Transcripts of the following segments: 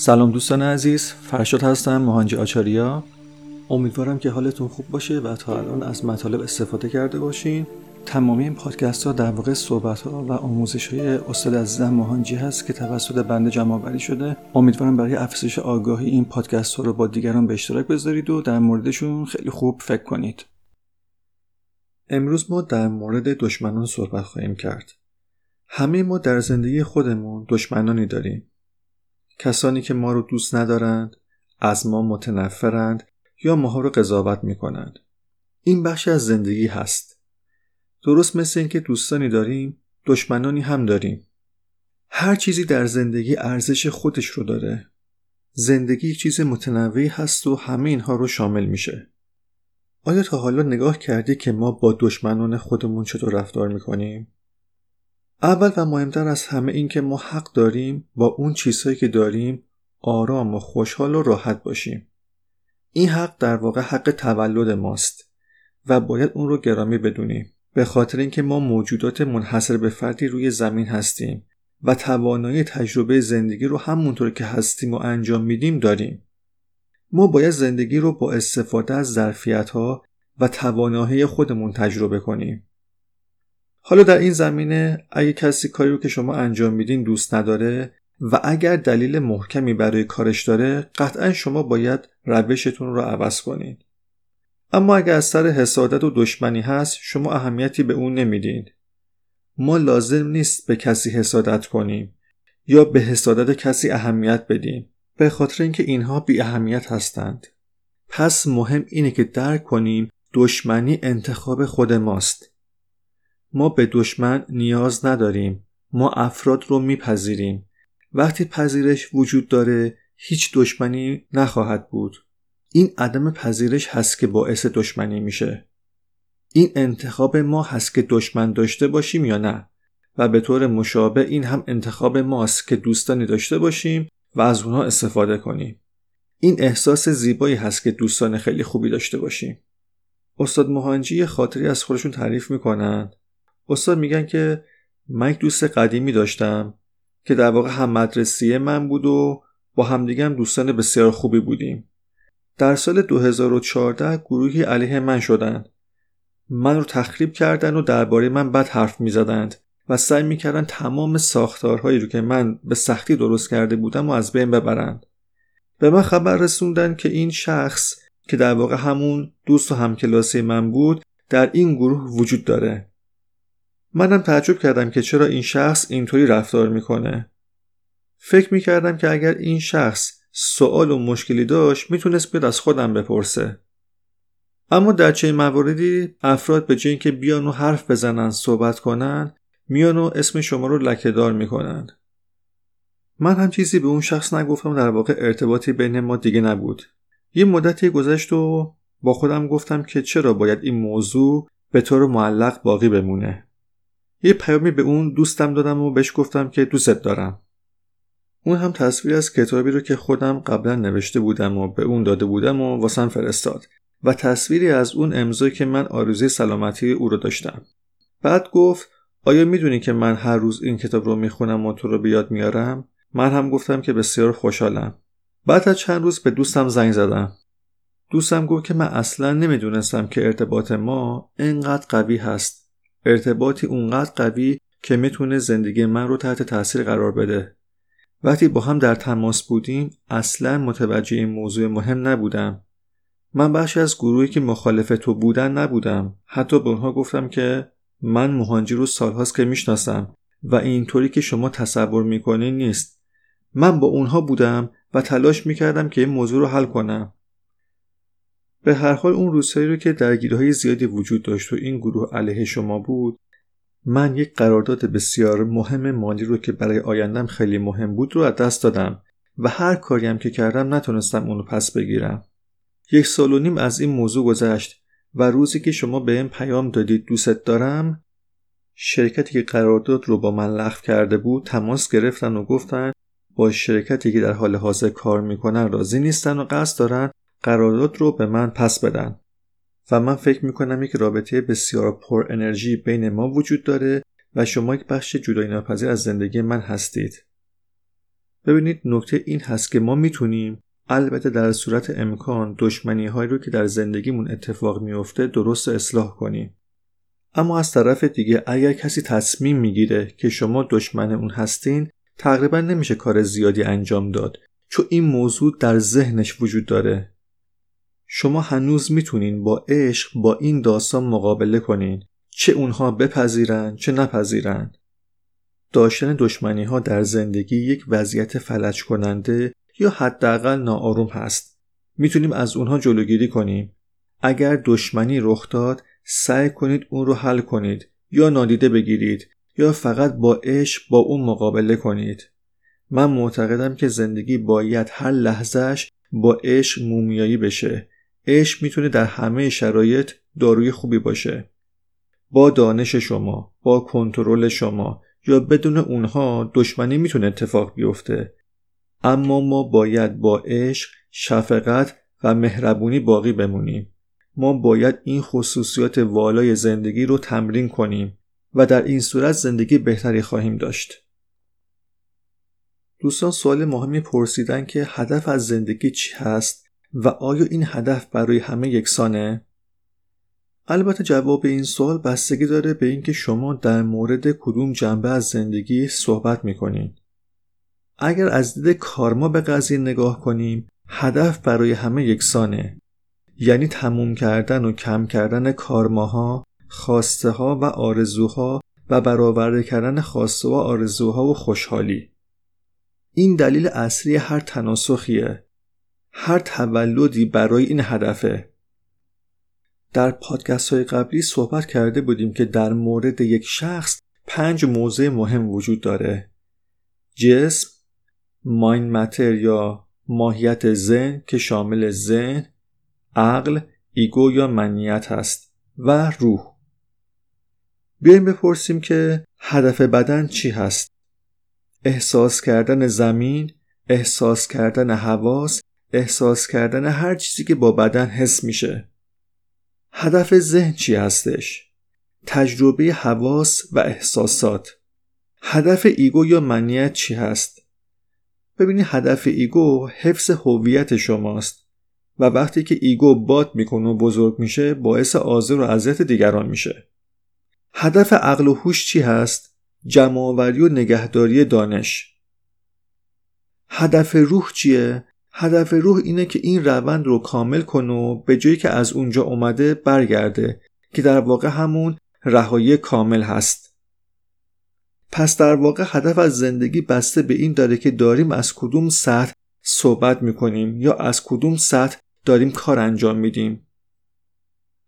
سلام دوستان عزیز فرشاد هستم مهانجی آچاریا. امیدوارم که حالتون خوب باشه و تا الان از مطالب استفاده کرده باشین. تمامی این پادکست ها در واقع صحبت ها و آموزش های استاد عزیزم مهانجی هست که توسط بنده جمع شده. امیدوارم برای افزایش آگاهی این پادکست ها رو با دیگران به اشتراک بذارید و در موردشون خیلی خوب فکر کنید. امروز ما در مورد دشمنان صحبت خواهیم کرد. همه ما در زندگی خودمون دشمنانی داریم. کسانی که ما رو دوست ندارند از ما متنفرند یا ماها رو قضاوت می کنند. این بخش از زندگی هست. درست مثل اینکه دوستانی داریم دشمنانی هم داریم. هر چیزی در زندگی ارزش خودش رو داره. زندگی چیز متنوعی هست و همه اینها رو شامل میشه. آیا تا حالا نگاه کردی که ما با دشمنان خودمون چطور رفتار می‌کنیم؟ اول و مهمتر از همه این که ما حق داریم با اون چیزهایی که داریم آرام و خوشحال و راحت باشیم. این حق در واقع حق تولد ماست و باید اون رو گرامی بدونیم به خاطر اینکه ما موجودات منحصر به فردی روی زمین هستیم و توانایی تجربه زندگی رو همونطور که هستیم و انجام میدیم داریم. ما باید زندگی رو با استفاده از ظرفیت ها و توانایی خودمون تجربه کنیم. حالا در این زمینه اگه کسی کاری رو که شما انجام میدین دوست نداره و اگر دلیل محکمی برای کارش داره قطعا شما باید روشتون رو عوض کنید. اما اگر از سر حسادت و دشمنی هست شما اهمیتی به اون نمیدین. ما لازم نیست به کسی حسادت کنیم یا به حسادت کسی اهمیت بدیم به خاطر اینکه اینها بی اهمیت هستند. پس مهم اینه که درک کنیم دشمنی انتخاب خود ماست. ما به دشمن نیاز نداریم. ما افراد رو میپذیریم. وقتی پذیرش وجود داره هیچ دشمنی نخواهد بود. این عدم پذیرش هست که باعث دشمنی میشه. این انتخاب ما هست که دشمن داشته باشیم یا نه و به طور مشابه این هم انتخاب ماست که دوستانی داشته باشیم و از اونها استفاده کنیم. این احساس زیبایی هست که دوستان خیلی خوبی داشته باشیم. استاد مهانجی خاطری از خودشون تعریف می‌کنن. استاد میگن که من یک دوست قدیمی داشتم که در واقع هم مدرسی من بود و با همدیگه هم دوستان بسیار خوبی بودیم. در سال 2014 گروهی علیه من شدند. من رو تخریب کردن و درباره من بد حرف می زدند و سعی می کردن تمام ساختارهایی رو که من به سختی درست کرده بودم و از بین ببرند. به من خبر رسوندن که این شخص که در واقع همون دوست و همکلاسی من بود در این گروه وجود داره. منم تعجب کردم که چرا این شخص اینطوری رفتار می‌کنه. فکر می‌کردم که اگر این شخص سوال و مشکلی داشت می‌تونست بیاد از خودم بپرسه. اما در چه مواردی افراد به جای اینکه بیان و حرف بزنن صحبت کنن میان و اسم شما رو لکهدار می‌کنن. من هم چیزی به اون شخص نگفتم در واقع ارتباطی بین ما دیگه نبود. یه مدتی گذشت و با خودم گفتم که چرا باید این موضوع به طور معلق باقی بمونه. یه پیامی به اون دوستم دادم و بهش گفتم که دوستت دارم. اون هم تصویر از کتابی رو که خودم قبلا نوشته بودم و به اون داده بودم و واسم فرستاد و تصویری از اون امضایی که من آرزوی سلامتی او رو داشتم. بعد گفت آیا می‌دونی که من هر روز این کتاب رو می‌خونم و تو رو بیاد میارم؟ من هم گفتم که بسیار خوشحالم. بعد از چند روز به دوستم زنگ زدم. دوستم گفت که من اصلا نمی‌دونستم که ارتباط ما انقدر قوی هست ارتباطی اونقدر قوی که می‌تونه زندگی من رو تحت تاثیر قرار بده. وقتی با هم در تماس بودیم اصلا متوجه این موضوع مهم نبودم. من بخشی از گروهی که مخالف تو بودن نبودم. حتی به اونها گفتم که من مهانجی رو سالهاست که می‌شناسم و اینطوری که شما تصور می‌کنین نیست. من با اونها بودم و تلاش می‌کردم که این موضوع رو حل کنم. به هر حال اون روزهایی رو که درگیری زیادی وجود داشت و این گروه علیه شما بود من یک قرارداد بسیار مهم مالی رو که برای آیندم خیلی مهم بود رو از دست دادم و هر کاری هم که کردم نتونستم اونو پس بگیرم. یک سال و نیم از این موضوع گذشت و روزی که شما به این پیام دادید دوستت دارم شرکتی که قرارداد رو با من لغو کرده بود تماس گرفتن و گفتن با شرکتی که در حال حاضر کار می‌کنن راضی نیستن و قصد دارن قرارداد رو به من پس بدن. و من فکر می‌کنم یک رابطه بسیار پر انرژی بین ما وجود داره و شما یک بخش جدایی ناپذیر از زندگی من هستید. ببینید نکته این هست که ما می‌تونیم البته در صورت امکان دشمنی هایی رو که در زندگیمون اتفاق میفته درست اصلاح کنیم. اما از طرف دیگه اگر کسی تصمیم می‌گیره که شما دشمن اون هستین تقریبا نمیشه کار زیادی انجام داد چون این موضوع در ذهنش وجود داره. شما هنوز می‌تونین با عشق با این داستان مقابله کنین. چه اونها بپذیرن چه نپذیرن. داشتن دشمنی ها در زندگی یک وضعیت فلج کننده یا حداقل ناآروم هست. می‌تونیم از اونها جلوگیری کنیم. اگر دشمنی رخ داد سعی کنید اون رو حل کنید یا نادیده بگیرید یا فقط با عشق با اون مقابله کنید. من معتقدم که زندگی باید هر لحظهش با عشق مومیایی بشه. عشق می‌تونه در همه شرایط داروی خوبی باشه. با دانش شما با کنترل شما یا بدون اونها دشمنی می‌تونه اتفاق بیفته. اما ما باید با عشق شفقت و مهربونی باقی بمونیم. ما باید این خصوصیات والای زندگی رو تمرین کنیم و در این صورت زندگی بهتری خواهیم داشت. دوستان سوال مهمی پرسیدن که هدف از زندگی چی هست؟ و آیا این هدف برای همه یکسانه؟ البته جواب این سوال بستگی داره به اینکه شما در مورد کدوم جنبه از زندگی صحبت می‌کنین. اگر از دید کارما به قضیه نگاه کنیم هدف برای همه یکسانه یعنی تموم کردن و کم کردن کارماها خواسته ها و آرزوها و برآورده کردن خواسته و آرزوها و خوشحالی این دلیل اصلی هر تناسخیه هر تولدی برای این هدفه. در پادکست های قبلی صحبت کرده بودیم که در مورد یک شخص پنج موضع مهم وجود داره. جسم ماین متر یا ماهیت ذهن که شامل ذهن عقل ایگو یا منیت هست و روح. بیایم بپرسیم که هدف بدن چی هست؟ احساس کردن زمین احساس کردن حواس احساس کردن هر چیزی که با بدن حس میشه. هدف ذهن چی هستش؟ تجربه حواس و احساسات. هدف ego یا منیت چی هست؟ ببینید هدف ego حفظ هویت شماست و وقتی که ego باد می‌کنه و بزرگ میشه باعث آزار و اذیت دیگران میشه. هدف عقل و هوش چی هست؟ جمعآوری و نگهداری دانش. هدف روح چیه؟ هدف روح اینه که این روند رو کامل کنه و به جایی که از اونجا اومده برگرده که در واقع همون رهایی کامل هست. پس در واقع هدف از زندگی بسته به این داره که داریم از کدوم سطح صحبت می‌کنیم یا از کدوم سطح داریم کار انجام میدیم.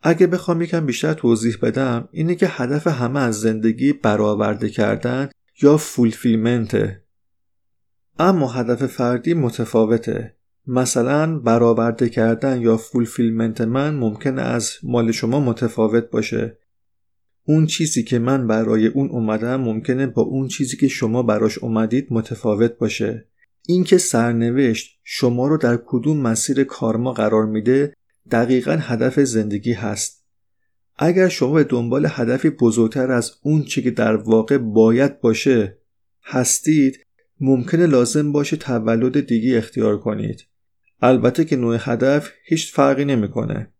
اگه بخوام یکم بیشتر توضیح بدم اینه که هدف همه از زندگی برآورده کردن یا فولفیلمنته اما هدف فردی متفاوته. مثلا برآورده کردن یا فولفیلمنت من ممکن از مال شما متفاوت باشه. اون چیزی که من برای اون اومدم ممکنه با اون چیزی که شما براش اومدید متفاوت باشه. اینکه سرنوشت شما رو در کدوم مسیر کارما قرار میده دقیقا هدف زندگی هست. اگر شما به دنبال هدفی بزرگتر از اون چی که در واقع باید باشه هستید ممکنه لازم باشه تولد دیگه اختیار کنید. البته که نوع هدف هیچ فرقی نمی‌کنه.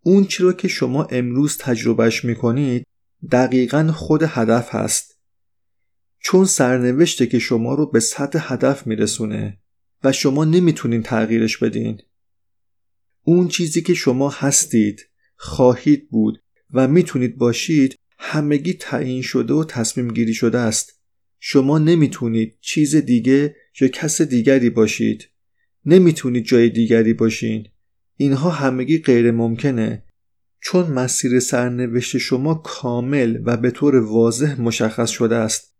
اون چی رو که شما امروز تجربهش می‌کنید دقیقا خود هدف هست. چون سرنوشته که شما رو به سطح هدف میرسونه و شما نمی‌تونین تغییرش بدین. اون چیزی که شما هستید خواهید بود و می‌تونید باشید همگی تعیین شده و تصمیم گیری شده است. شما نمی‌تونید چیز دیگه یا کس دیگری باشید. نمی‌تونید جای دیگری باشین. اینها همگی غیر ممکنه چون مسیر سرنوشت شما کامل و به طور واضح مشخص شده است.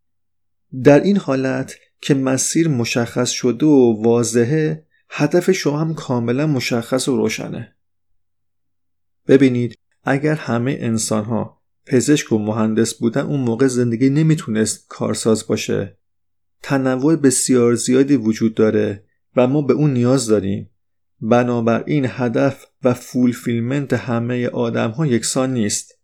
در این حالت که مسیر مشخص شده و واضحه هدف شما هم کاملا مشخص و روشنه. ببینید اگر همه انسان ها پزشک و مهندس بودن اون موقع زندگی نمی‌تونست کارساز باشه. تنوع بسیار زیادی وجود داره. و ما به اون نیاز داریم. بنابراین هدف و فولفیلمنت همه آدم ها یکسان نیست.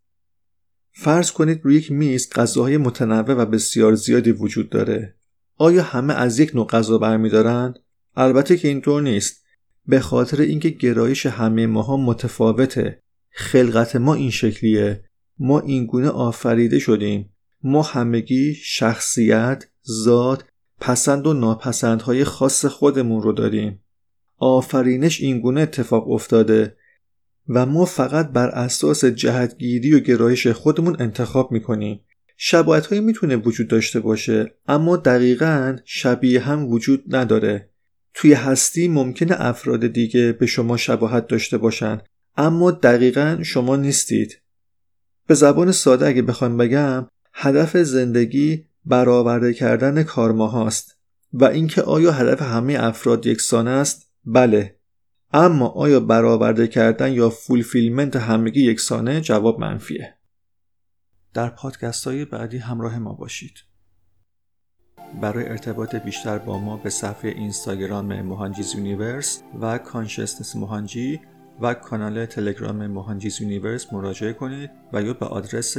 فرض کنید روی یک میز غذاهای متنوع و بسیار زیادی وجود داره. آیا همه از یک نوع غذا برمیدارند؟ البته که اینطور نیست. به خاطر اینکه گرایش همه ماها متفاوته. خلقت ما این شکلیه. ما اینگونه آفریده شدیم. ما همگی شخصیت ذات پسند و ناپسندهای خاص خودمون رو داریم. آفرینش اینگونه اتفاق افتاده و ما فقط بر اساس جهتگیری و گرایش خودمون انتخاب می‌کنیم. شباعت هایی می‌تونه وجود داشته باشه اما دقیقا شبیه هم وجود نداره. توی هستی ممکنه افراد دیگه به شما شباهت داشته باشن اما دقیقا شما نیستید. به زبان ساده اگه بخوام بگم هدف زندگی برآورده کردن کارما هاست و اینکه آیا هدف همه افراد یکسان است؟ بله. اما آیا برآورده کردن یا fulfillment همگی یکسانه؟ جواب منفیه. در پادکست های بعدی همراه ما باشید. برای ارتباط بیشتر با ما به صفحه اینستاگرام Mahanji's Universe و Consciousness Mahanji و کانال تلگرام Mahanji's Universe مراجعه کنید و یا به آدرس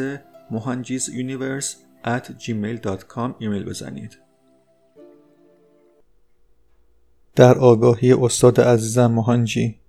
Mahanji's Universe at gmail.com ایمیل بزنید. در آگاهی استاد عزیزم مهانجی